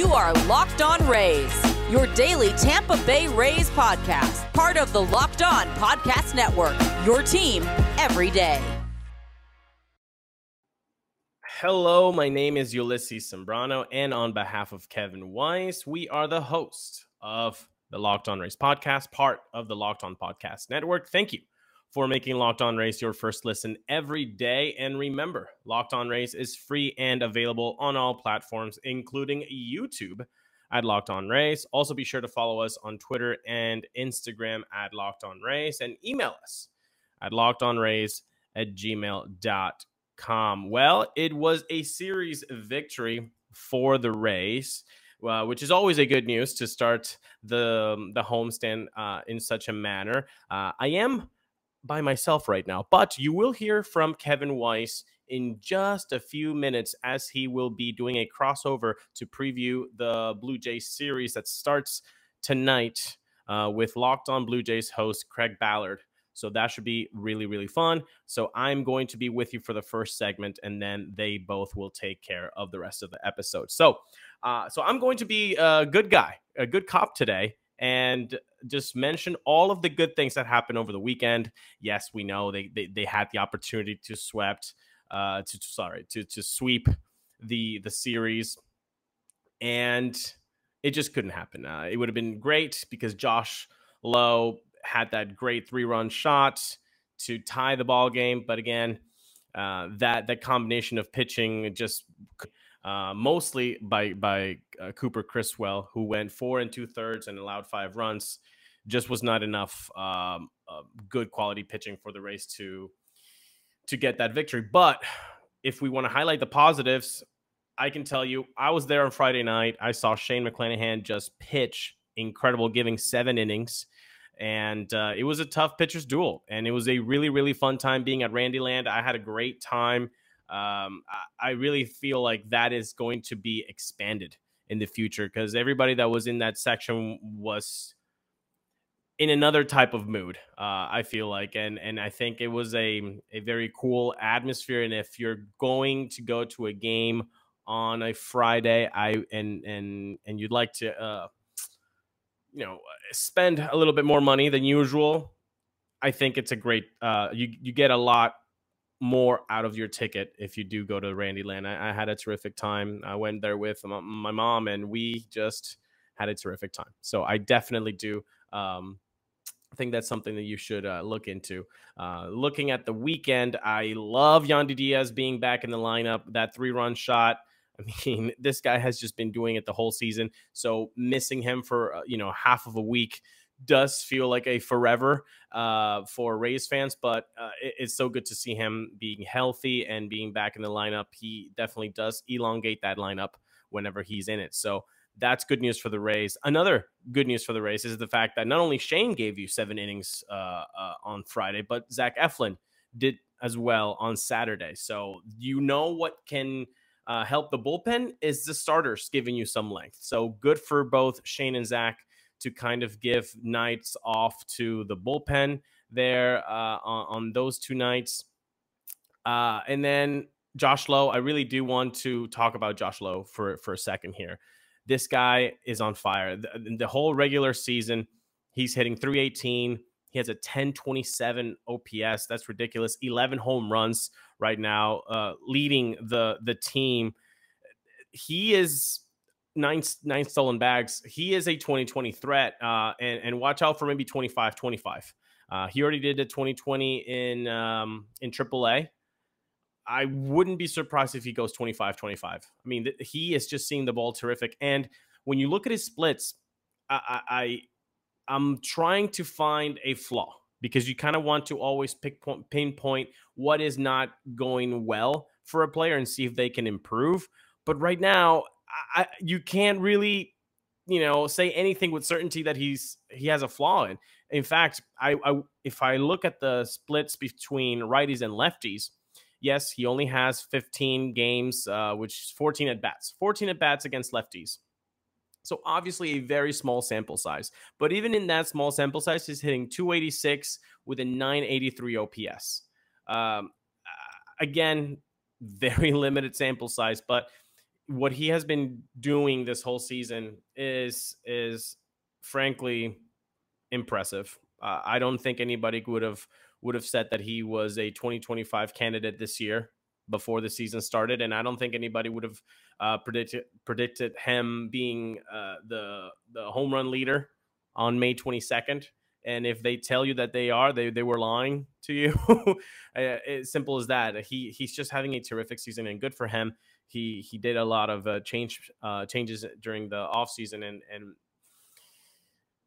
You are Locked On Rays, your daily Tampa Bay Rays podcast, part of the Locked On Podcast Network. Your team every day. Hello, my name is Ulises Sambrano, and on behalf of Kevin Weiss, we are the host of the Locked On Rays podcast, part of the Locked On Podcast Network. Thank you for making Locked On Rays your first listen every day. And remember, Locked On Rays is free and available on all platforms, including YouTube at Locked On Rays. Also, be sure to follow us on Twitter and Instagram at Locked On Rays and email us at lockedonrays at gmail.com. Well, it was a series victory for the Rays. Uh, which is always a good news to start the the homestand uh, in such a manner. Uh, I am by myself right now, but you will hear from Kevin Weiss in just a few minutes as he will be doing a crossover to preview the Blue Jays series that starts tonight uh, with Locked On Blue Jays host Craig Ballard. So that should be really, really fun. So I'm going to be with you for the first segment, and then they both will take care of the rest of the episode. So, uh, so I'm going to be a good guy, a good cop today, and just mention all of the good things that happened over the weekend. Yes, we know they they, they had the opportunity to swept uh to, to sorry to to sweep the the series and it just couldn't happen. Uh, it would have been great because Josh Lowe had that great three run shot to tie the ball game, but again, uh, that that combination of pitching just uh, mostly by by uh, Cooper Criswell, who went four and two thirds and allowed five runs, just was not enough um, uh, good quality pitching for the Rays to to get that victory. But if we want to highlight the positives, I can tell you, I was there on Friday night. I saw Shane McClanahan just pitch incredible, giving seven innings. And uh, it was a tough pitcher's duel. And it was a really, really fun time being at Randyland. I had a great time um, I, really feel like that is going to be expanded in the future because everybody that was in that section was in another type of mood. Uh, I feel like, and and I think it was a a very cool atmosphere. And if you're going to go to a game on a Friday, I and and and you'd like to, uh, you know, spend a little bit more money than usual, I think it's a great. Uh, you you get a lot more out of your ticket if you do go to Randyland. I, I had a terrific time. I went there with my, mom, and we just had a terrific time. So I definitely do. Um, I think that's something that you should uh, look into. Uh, looking at the weekend, I love Yandy Diaz being back in the lineup. That three run shot. I mean, this guy has just been doing it the whole season. So missing him for uh, you know half of a week does feel like a forever uh, for Rays fans, but uh, it, it's so good to see him being healthy and being back in the lineup. He definitely does elongate that lineup whenever he's in it. So that's good news for the Rays. Another good news for the Rays is the fact that not only Shane gave you seven innings uh, uh on Friday, but Zach Eflin did as well on Saturday. So you know what can. Uh, help the bullpen is the starters giving you some length. So good for both Shane and Zach to kind of give nights off to the bullpen there uh, on, on, those two nights. Uh, and then Josh Lowe, I really do want to talk about Josh Lowe for, for a second here. This guy is on fire. The, the whole regular season, he's hitting 318. He has a 1027 OPS. That's ridiculous. 11 home runs right now, uh, leading the the team. He is nine nine stolen bags. He is a 2020 threat, uh, and and watch out for maybe 25 25. Uh, he already did a 2020 in um, in AAA. I wouldn't be surprised if he goes 25 25. I mean, th- he is just seeing the ball terrific. And when you look at his splits, I, I, I am trying to find a flaw because you kind of want to always pick point, pinpoint what is not going well for a player and see if they can improve. But right now, I, you can't really, you know, say anything with certainty that he's he has a flaw in. In fact, I, I if I look at the splits between righties and lefties, yes, he only has 15 games, uh, which is 14 at bats, 14 at bats against lefties. So obviously a very small sample size. But even in that small sample size, he's hitting 286 with a 983 OPS. Um, again, very limited sample size, but what he has been doing this whole season is is frankly impressive. Uh, I don't think anybody would have would have said that he was a 2025 candidate this year before the season started, and I don't think anybody would have uh, predicted predicted him being uh, the the home run leader on May 22nd. And if they tell you that they are, they, they were lying to you. as simple as that. He he's just having a terrific season, and good for him. He he did a lot of uh, change uh, changes during the offseason and and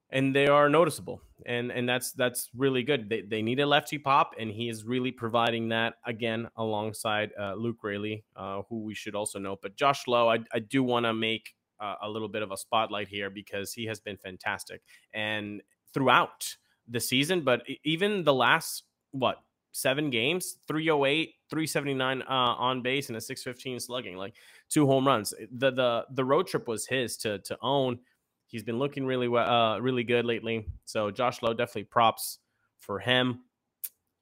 and they are noticeable. And and that's that's really good. They, they need a lefty pop and he is really providing that again alongside uh, luke raley uh, who we should also know but josh lowe i, I do want to make uh, a little bit of a spotlight here because he has been fantastic and throughout the season. But even the last what seven games 308 379 uh, on base and a 615 slugging like two home runs the the the road trip was his to to own He's been looking really well, uh, really good lately. So Josh Lowe definitely props for him.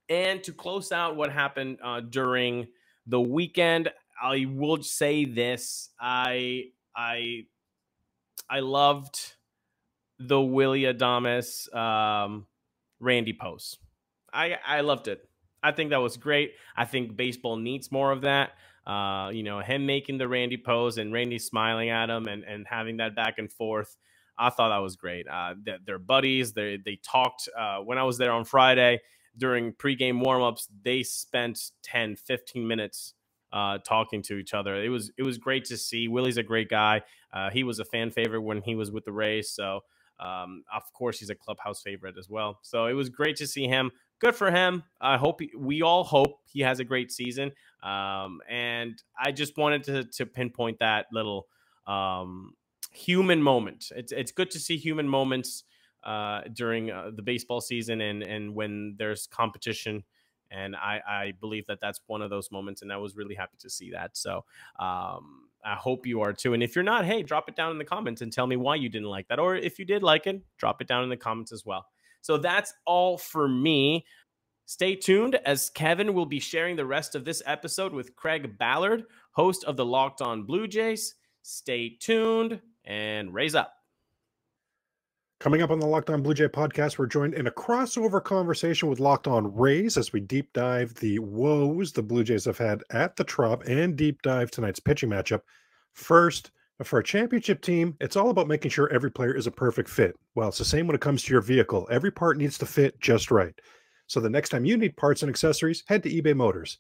And to close out what happened uh, during the weekend, I will say this: I I I loved the Willy Adames um, Randy post. I I loved it. I think that was great. I think baseball needs more of that. Uh, you know, him making the Randy pose and Randy smiling at him and and having that back and forth. I thought that was great. Uh, they're buddies. They they talked uh, when I was there on Friday during pregame warmups. They spent 10, 15 minutes uh, talking to each other. It was it was great to see. Willy's a great guy. Uh, he was a fan favorite when he was with the Rays. So um, of course he's a clubhouse favorite as well. So it was great to see him. Good for him. I hope he, we all hope he has a great season. Um, and I just wanted to to pinpoint that little um, human moment. It's it's good to see human moments uh, during uh, the baseball season and and when there's competition. And I, I believe that that's one of those moments, and I was really happy to see that. So um, I hope you are too. And if you're not, hey, drop it down in the comments and tell me why you didn't like that, or if you did like it, drop it down in the comments as well. So that's all for me. Stay tuned as Kevin will be sharing the rest of this episode with Craig Ballard, host of the Locked On Blue Jays. Stay tuned and raise up. Coming up on the Locked On Blue Jay podcast, we're joined in a crossover conversation with Locked On Rays as we deep dive the woes the Blue Jays have had at the Trop and deep dive tonight's pitching matchup. First, for a championship team, it's all about making sure every player is a perfect fit. Well, it's the same when it comes to your vehicle. Every part needs to fit just right. So the next time you need parts and accessories, head to eBay Motors.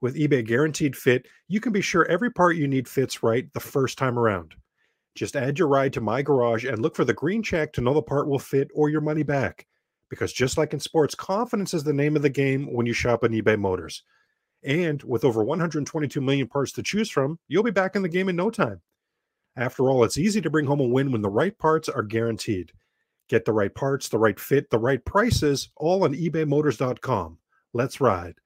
With eBay Guaranteed Fit, you can be sure every part you need fits right the first time around. Just add your ride to my garage and look for the green check to know the part will fit or your money back. Because just like in sports, confidence is the name of the game when you shop on eBay Motors. And with over 122 million parts to choose from, you'll be back in the game in no time. After all, it's easy to bring home a win when the right parts are guaranteed. Get the right parts, the right fit, the right prices, all on ebaymotors.com. Let's ride.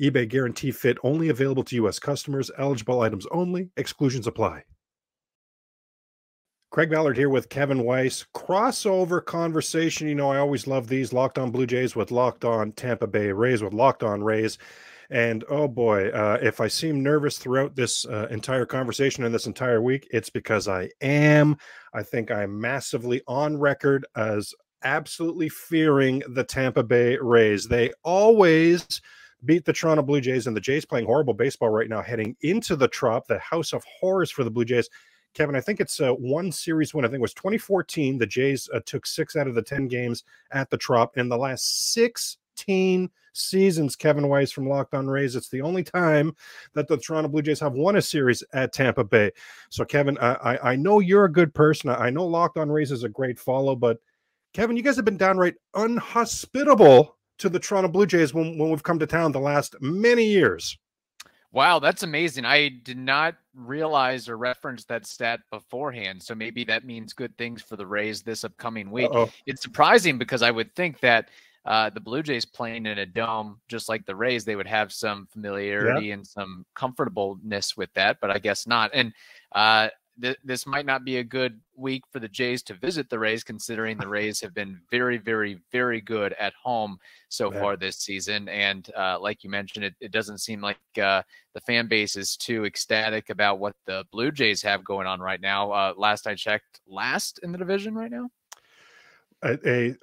eBay Guarantee Fit only available to U.S. customers, eligible items only, exclusions apply. Craig Ballard here with Kevin Weiss. Crossover conversation. You know, I always love these Locked On Blue Jays with Locked On Tampa Bay Rays with Locked On Rays. And oh boy, uh, if I seem nervous throughout this uh, entire conversation and this entire week, it's because I am. I think I'm massively on record as absolutely fearing the Tampa Bay Rays. They always beat the Toronto Blue Jays, and the Jays playing horrible baseball right now, heading into the Trop, the house of horrors for the Blue Jays. Kevin, I think it's uh, one series win. I think it was 2014. The Jays uh, took six out of the 10 games at the Trop. In the last 16 seasons, Kevin Weiss from Locked On Rays, it's the only time that the Toronto Blue Jays have won a series at Tampa Bay. So, Kevin, I, I know you're a good person. I know Locked On Rays is a great follow, but Kevin, you guys have been downright unhospitable to the Toronto Blue Jays when, when we've come to town the last many years. Wow, that's amazing. I did not realize or reference that stat beforehand. So maybe that means good things for the Rays this upcoming week. Uh-oh. It's surprising because I would think that uh, the Blue Jays playing in a dome, just like the Rays, they would have some familiarity yeah. and some comfortableness with that, but I guess not. And uh, th- this might not be a good week for the Jays to visit the Rays, considering the Rays have been very, very, very good at home so yeah. far this season. And uh, like you mentioned, it, it doesn't seem like uh, the fan base is too ecstatic about what the Blue Jays have going on right now. Uh, last I checked, last in the division right now. A, a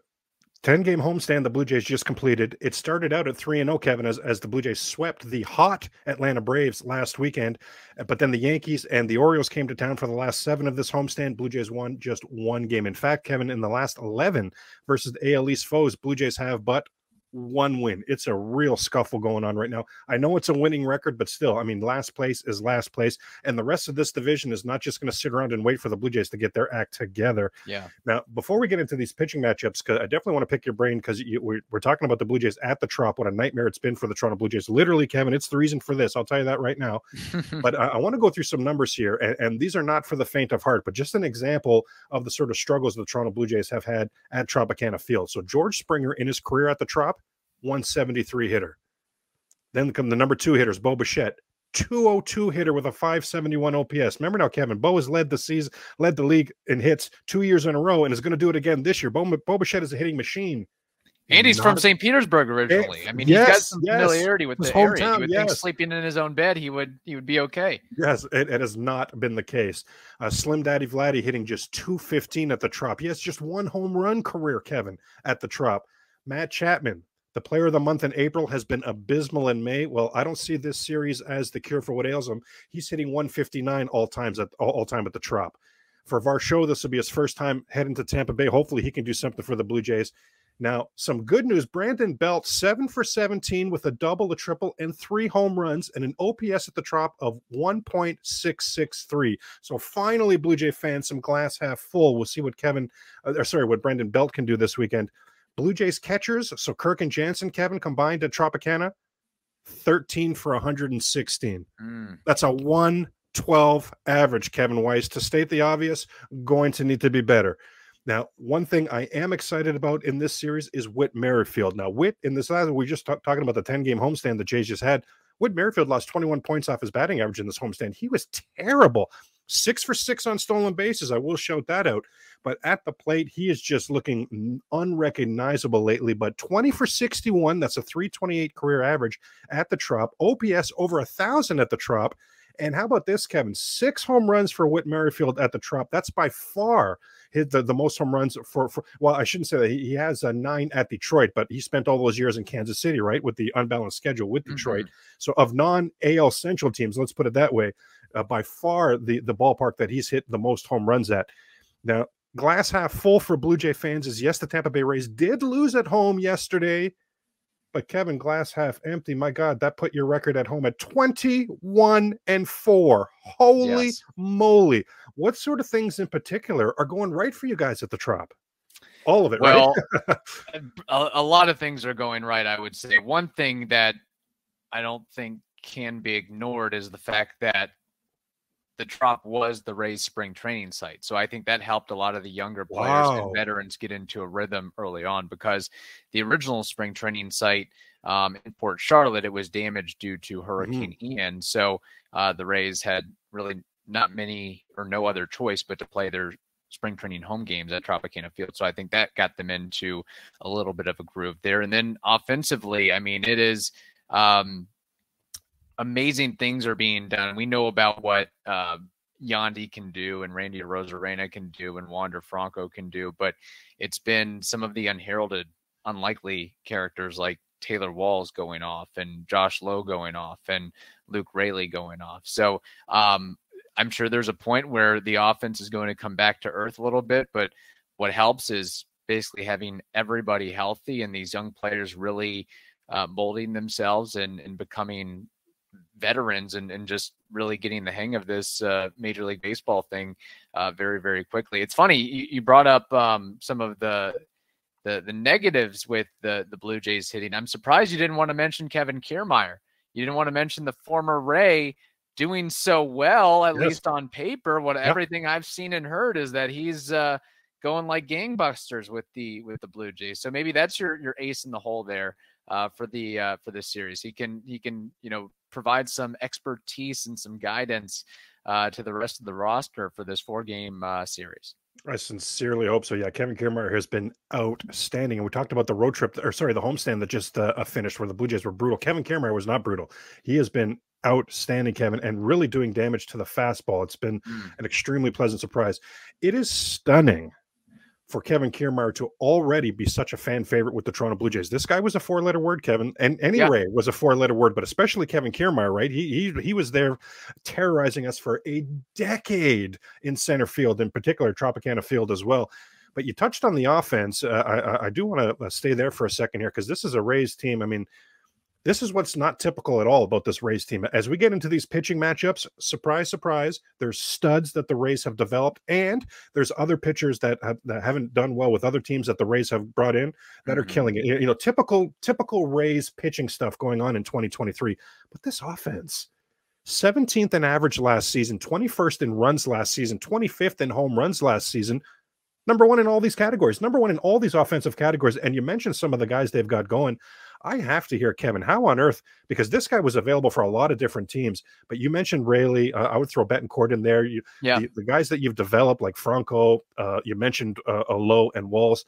10 game homestand the Blue Jays just completed. It started out at 3 and 0, Kevin, as, as the Blue Jays swept the hot Atlanta Braves last weekend. But then the Yankees and the Orioles came to town for the last seven of this homestand. Blue Jays won just one game. In fact, Kevin, in the last 11 versus the AL East foes, Blue Jays have but one win. It's a real scuffle going on right now. I know it's a winning record, but still, I mean, last place is last place. And the rest of this division is not just going to sit around and wait for the Blue Jays to get their act together. Yeah. Now, before we get into these pitching matchups, because I definitely want to pick your brain because we're, we're talking about the Blue Jays at the Trop. What a nightmare it's been for the Toronto Blue Jays. Literally, Kevin, it's the reason for this. I'll tell you that right now. but I, I, want to go through some numbers here. And, and these are not for the faint of heart, but just an example of the sort of struggles the Toronto Blue Jays have had at Tropicana Field. So, George Springer in his career at the Trop, 173 hitter. Then come the number two hitters, Bo Bichette, 202 hitter with a 571 OPS. Remember now, Kevin, Bo has led the season, led the league in hits two years in a row, and is going to do it again this year. Bo, Bo Bichette is a hitting machine. And he's Not from St. Petersburg originally. I mean, yes, he's got some yes. familiarity with his the hometown, area. You would yes. think sleeping in his own bed, he would he would be okay. Yes, it, it has not been the case. Uh, Slim Daddy Vladdy hitting just 215 at the Trop. He has just one home run career, Kevin, at the Trop. Matt Chapman, the player of the month in April has been abysmal in May. Well, I don't see this series as the cure for what ails him. He's hitting 159 all times at all, time at the Trop. For Varsho, this will be his first time heading to Tampa Bay. Hopefully, he can do something for the Blue Jays. Now, some good news: Brandon Belt seven for 17 with a double, a triple, and three home runs, and an OPS at the Trop of 1.663. So finally, Blue Jay fans, some glass half full. We'll see what Kevin, uh, or sorry, what Brandon Belt can do this weekend. Blue Jays catchers, so Kirk and Jansen, Kevin, combined at Tropicana, 13 for 116. Mm. That's a 112 average, Kevin Weiss. To state the obvious, going to need to be better. Now, one thing I am excited about in this series is Whit Merrifield. Now, Whit, in this last, we just talk, talking about the 10 game homestand the Jays just had. Whit Merrifield lost 21 points off his batting average in this homestand. He was terrible. Six for six on stolen bases. I will shout that out. But at the plate, he is just looking unrecognizable lately. But 20 for 61, that's a 328 career average at the Trop. OPS over a thousand at the Trop. And how about this, Kevin? Six home runs for Whit Merrifield at the Trop. That's by far his, the, the most home runs for, for well, I shouldn't say that he, he has a nine at Detroit, but he spent all those years in Kansas City, right, with the unbalanced schedule with Detroit. Mm-hmm. So of non AL Central teams, let's put it that way, uh, by far the the ballpark that he's hit the most home runs at. Now, glass half full for Blue Jay fans is yes, the Tampa Bay Rays did lose at home yesterday, but Kevin, glass half empty. My God, that put your record at home at 21 and 4. Holy yes. moly. What sort of things in particular are going right for you guys at the Trop? All of it, well, right? a, a lot of things are going right, I would say. One thing that I don't think can be ignored is the fact that the Trop was the Rays spring training site. So I think that helped a lot of the younger players wow. and veterans get into a rhythm early on because the original spring training site um, in Port Charlotte, it was damaged due to mm-hmm. Hurricane mm-hmm. Ian. So uh, the Rays had really not many or no other choice but to play their spring training home games at Tropicana Field. So I think that got them into a little bit of a groove there. And then offensively, I mean, it is um, amazing things are being done. We know about what uh, Yandy can do and Randy Arozarena can do and Wander Franco can do, but it's been some of the unheralded, unlikely characters like Taylor Walls going off and Josh Lowe going off and Luke Raley going off. So um, I'm sure there's a point where the offense is going to come back to earth a little bit, but what helps is basically having everybody healthy and these young players really uh, molding themselves and, and becoming veterans and, and just really getting the hang of this uh, Major League Baseball thing uh, very, very quickly. It's funny you, you brought up um, some of the, the the negatives with the the Blue Jays hitting. I'm surprised you didn't want to mention Kevin Kiermaier. You didn't want to mention the former Ray doing so well, at yes. least on paper. What yep. everything I've seen and heard is that he's uh, going like gangbusters with the with the Blue Jays. So maybe that's your your ace in the hole there uh, for the uh, for this series. He can he can you know provide some expertise and some guidance uh, to the rest of the roster for this four game uh, series. I sincerely hope so. Yeah, Kevin Kiermaier has been outstanding, and we talked about the road trip, or sorry, the homestand that just uh, uh, finished, where the Blue Jays were brutal. Kevin Kiermaier was not brutal. He has been outstanding, Kevin, and really doing damage to the fastball. It's been mm. an extremely pleasant surprise. It is stunning for Kevin Kiermaier to already be such a fan favorite with the Toronto Blue Jays. This guy was a four letter word, Kevin, and anyway yeah. was a four letter word, but especially Kevin Kiermaier, right? He, he he was there terrorizing us for a decade in center field, in particular Tropicana Field as well. But you touched on the offense. Uh, I, I do want to uh, stay there for a second here because this is a Rays team. I mean, this is what's not typical at all about this Rays team. As we get into these pitching matchups, surprise, surprise, there's studs that the Rays have developed, and there's other pitchers that, have, that haven't done well with other teams that the Rays have brought in that mm-hmm. are killing it. You know, typical typical Rays pitching stuff going on in 2023. But this offense, 17th in average last season, 21st in runs last season, 25th in home runs last season. Number one in all these categories, number one in all these offensive categories. And you mentioned some of the guys they've got going. I have to hear Kevin. How on earth? Because this guy was available for a lot of different teams. But you mentioned Raley. Uh, I would throw Bethancourt in there. You, yeah. The, the, guys that you've developed, like Franco. Uh, you mentioned uh, Alo and Walls.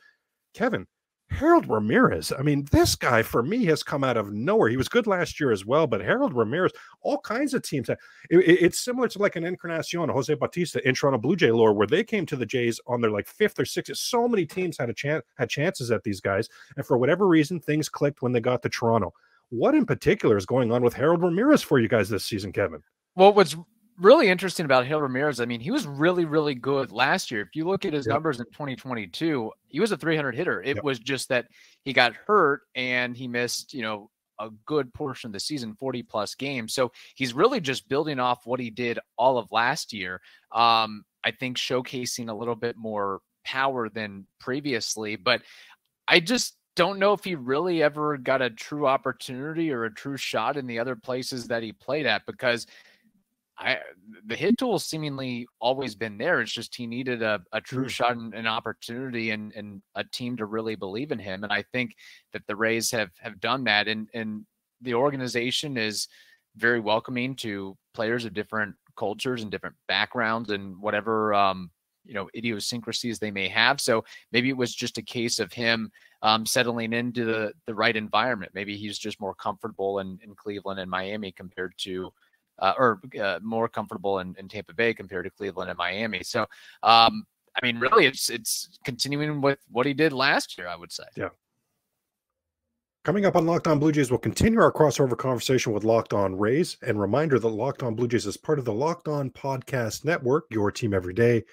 Kevin, Harold Ramirez. I mean, this guy for me has come out of nowhere. He was good last year as well, but Harold Ramirez, all kinds of teams. It, it, it's similar to like an Encarnacion, Jose Bautista in Toronto Blue Jay lore, where they came to the Jays on their like fifth or sixth. So many teams had a chance had chances at these guys, and for whatever reason, things clicked when they got to Toronto. What in particular is going on with Harold Ramirez for you guys this season, Kevin? Well, what's really interesting about Hill Ramirez, I mean, he was really, really good last year. If you look at his yep. numbers in 2022, he was a 300 hitter. It yep. was just that he got hurt and he missed, you know, a good portion of the season, 40 plus games. So he's really just building off what he did all of last year. Um, I think showcasing a little bit more power than previously, but I just don't know if he really ever got a true opportunity or a true shot in the other places that he played at because – I the hit tool seemingly always been there. It's just he needed a, a true mm. shot and an opportunity and, and a team to really believe in him. And I think that the Rays have have done that. And and the organization is very welcoming to players of different cultures and different backgrounds and whatever um, you know idiosyncrasies they may have. So maybe it was just a case of him um, settling into the the right environment. Maybe he's just more comfortable in, in Cleveland and Miami compared to uh, or uh, more comfortable in, in, Tampa Bay compared to Cleveland and Miami. So, um, I mean, really, it's it's continuing with what he did last year. I would say. Yeah. Coming up on Locked On Blue Jays, we'll continue our crossover conversation with Locked On Rays. And reminder that Locked On Blue Jays is part of the Locked On Podcast Network, your team every day.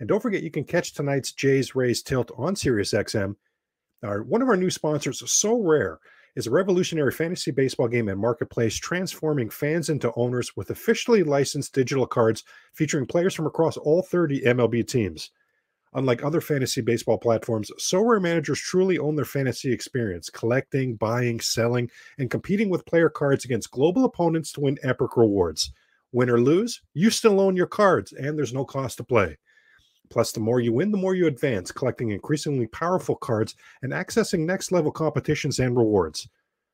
And don't forget, you can catch tonight's Jays Rays tilt on SiriusXM. Our, one of our new sponsors, Sorare is a revolutionary fantasy baseball game and marketplace transforming fans into owners with officially licensed digital cards featuring players from across all 30 MLB teams. Unlike other fantasy baseball platforms, Sorare managers truly own their fantasy experience, collecting, buying, selling, and competing with player cards against global opponents to win epic rewards. Win or lose, you still own your cards, and there's no cost to play. Plus, the more you win, the more you advance, collecting increasingly powerful cards and accessing next level competitions and rewards.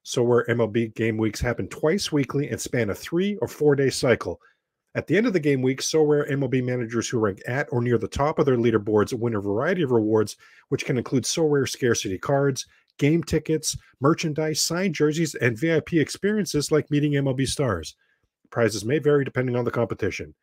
Sorare MLB game weeks happen twice weekly and span a three or four day cycle. At the end of the game week, Sorare MLB managers who rank at or near the top of their leaderboards win a variety of rewards, which can include Sorare scarcity cards, game tickets, merchandise, signed jerseys, and VIP experiences like meeting MLB stars. Prizes may vary depending on the competition.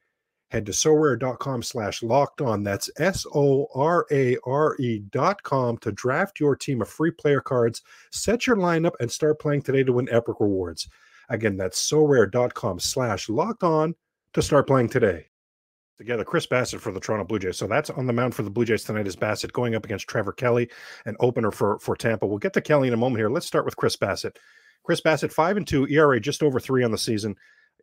Head to sorare.com slash locked on. That's S O R A R E dot com to draft your team of free player cards, set your lineup, and start playing today to win epic rewards. Again, that's sorare.com slash locked on to start playing today. Together, Chris Bassitt for the Toronto Blue Jays. So that's on the mound for the Blue Jays tonight is Bassitt going up against Trevor Kelley, an opener for, for Tampa. We'll get to Kelley in a moment here. Let's start with Chris Bassitt. Chris Bassitt, five and two, ERA just over three on the season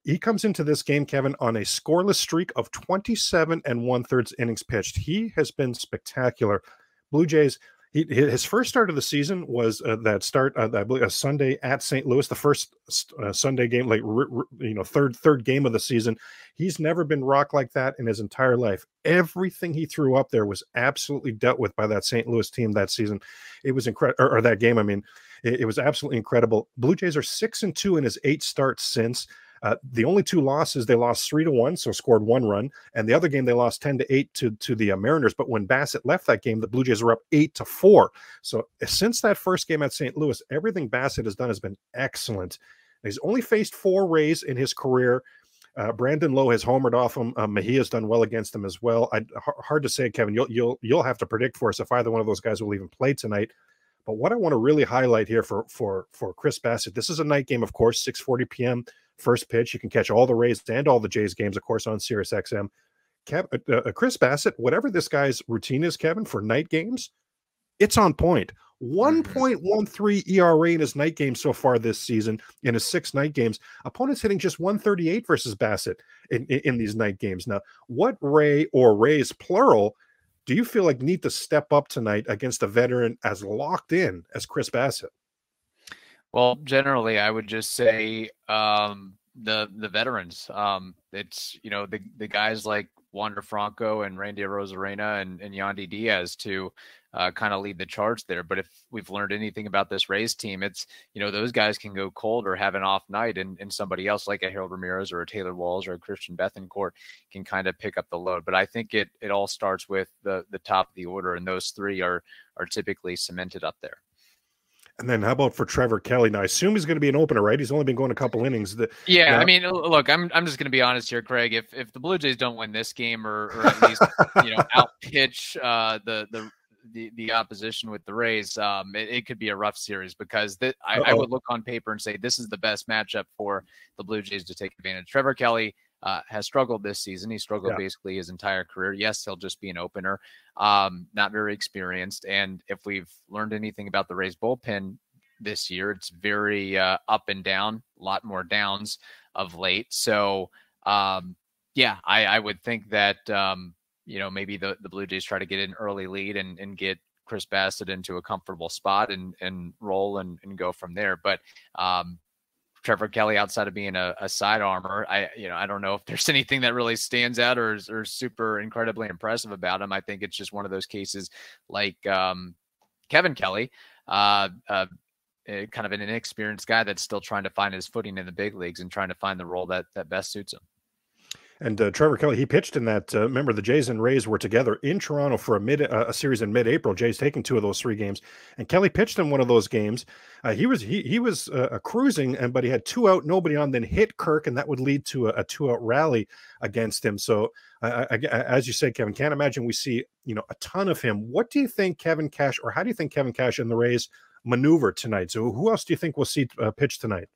he comes into this game, Kevin, on a scoreless streak of 27 and one thirds innings pitched. He has been spectacular. Blue Jays. He, his first start of the season was uh, that start, uh, I believe, a Sunday at St. Louis, the first uh, Sunday game, like you know, third third game of the season. He's never been rocked like that in his entire life. Everything he threw up there was absolutely dealt with by that St. Louis team that season. It was incredible, or, or, that game. I mean, it, it was absolutely incredible. Blue Jays are six and two in his eight starts since. Uh, the only two losses they lost three to one, so scored one run, and the other game they lost ten to eight to to the uh, Mariners. But when Bassitt left that game, the Blue Jays were up eight to four. So uh, since that first game at St. Louis, everything Bassitt has done has been excellent. He's only faced four Rays in his career. Uh, Brandon Lowe has homered off him. Uh, Mejia's done well against him as well. Hard to say, Kevin. You'll you'll you'll have to predict for us if either one of those guys will even play tonight. But what I want to really highlight here for for for Chris Bassitt, this is a night game, of course, 6:40 p.m. first pitch. You can catch all the Rays and all the Jays games, of course, on Sirius XM. Kev, uh, uh, Chris Bassitt, whatever this guy's routine is, Kevin, for night games, it's on point. 1.13 ERA in his night game so far this season in his six night games. Opponents hitting just 138 versus Bassitt in, in, in, these night games. Now, what Ray or Rays plural do you feel like need to step up tonight against a veteran as locked in as Chris Bassitt? Well, generally, I would just say um, the the veterans. Um, it's you know the the guys like Wander Franco and Randy Arozarena and, and Yandy Diaz to uh, kind of lead the charge there. But if we've learned anything about this Rays team, it's you know those guys can go cold or have an off night, and, and somebody else like a Harold Ramirez or a Taylor Walls or a Christian Bethancourt can kind of pick up the load. But I think it it all starts with the the top of the order, and those three are are typically cemented up there. And then how about for Trevor Kelley? Now I assume he's going to be an opener, right? He's only been going a couple innings. The, yeah, now, I mean, look, I'm I'm just going to be honest here, Craig. If if the Blue Jays don't win this game or, or at least you know outpitch uh, the the the, the opposition with the Rays, um, it, it, could be a rough series because th- I, I, would look on paper and say this is the best matchup for the Blue Jays to take advantage. Trevor Kelly uh, has struggled this season. He struggled yeah. basically his entire career. Yes, he'll just be an opener, um, not very experienced. And if we've learned anything about the Rays bullpen this year, it's very uh, up and down, a lot more downs of late. So, um, yeah, I, I, would think that um, you know, maybe the, the Blue Jays try to get an early lead and, and get Chris Bassitt into a comfortable spot and, and roll and, and go from there. But um, Trevor Kelley, outside of being a, a, side armor, I you know I don't know if there's anything that really stands out or is, or super incredibly impressive about him. I think it's just one of those cases like um, Kevin Kelly, uh, uh, eh, kind of an inexperienced guy that's still trying to find his footing in the big leagues and trying to find the role that that best suits him. And uh, Trevor Kelley, he pitched in that. Uh, remember, the Jays and Rays were together in Toronto for a mid uh, a series in mid-April. Jays taking two of those three games, and Kelley pitched in one of those games. Uh, he was he he was uh, cruising, and but he had two out, nobody on, then hit Kirk, and that would lead to a, a two-out rally against him. So, as you said, Kevin, can't imagine we see you know a ton of him. What do you think Kevin Cash, or how do you think Kevin Cash and the Rays maneuver tonight? So, who else do you think we'll see uh, pitch tonight?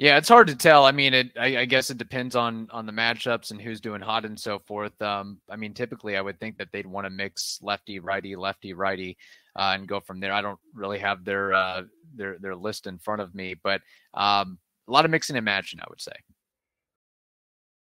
Yeah, it's hard to tell. I mean, it. I, I, guess it depends on on the matchups and who's doing hot and so forth. Um, I mean, typically, I would think that they'd want to mix lefty, righty, lefty, righty, uh, and go from there. I don't really have their uh, their their list in front of me, but um, a lot of mixing and matching, I would say.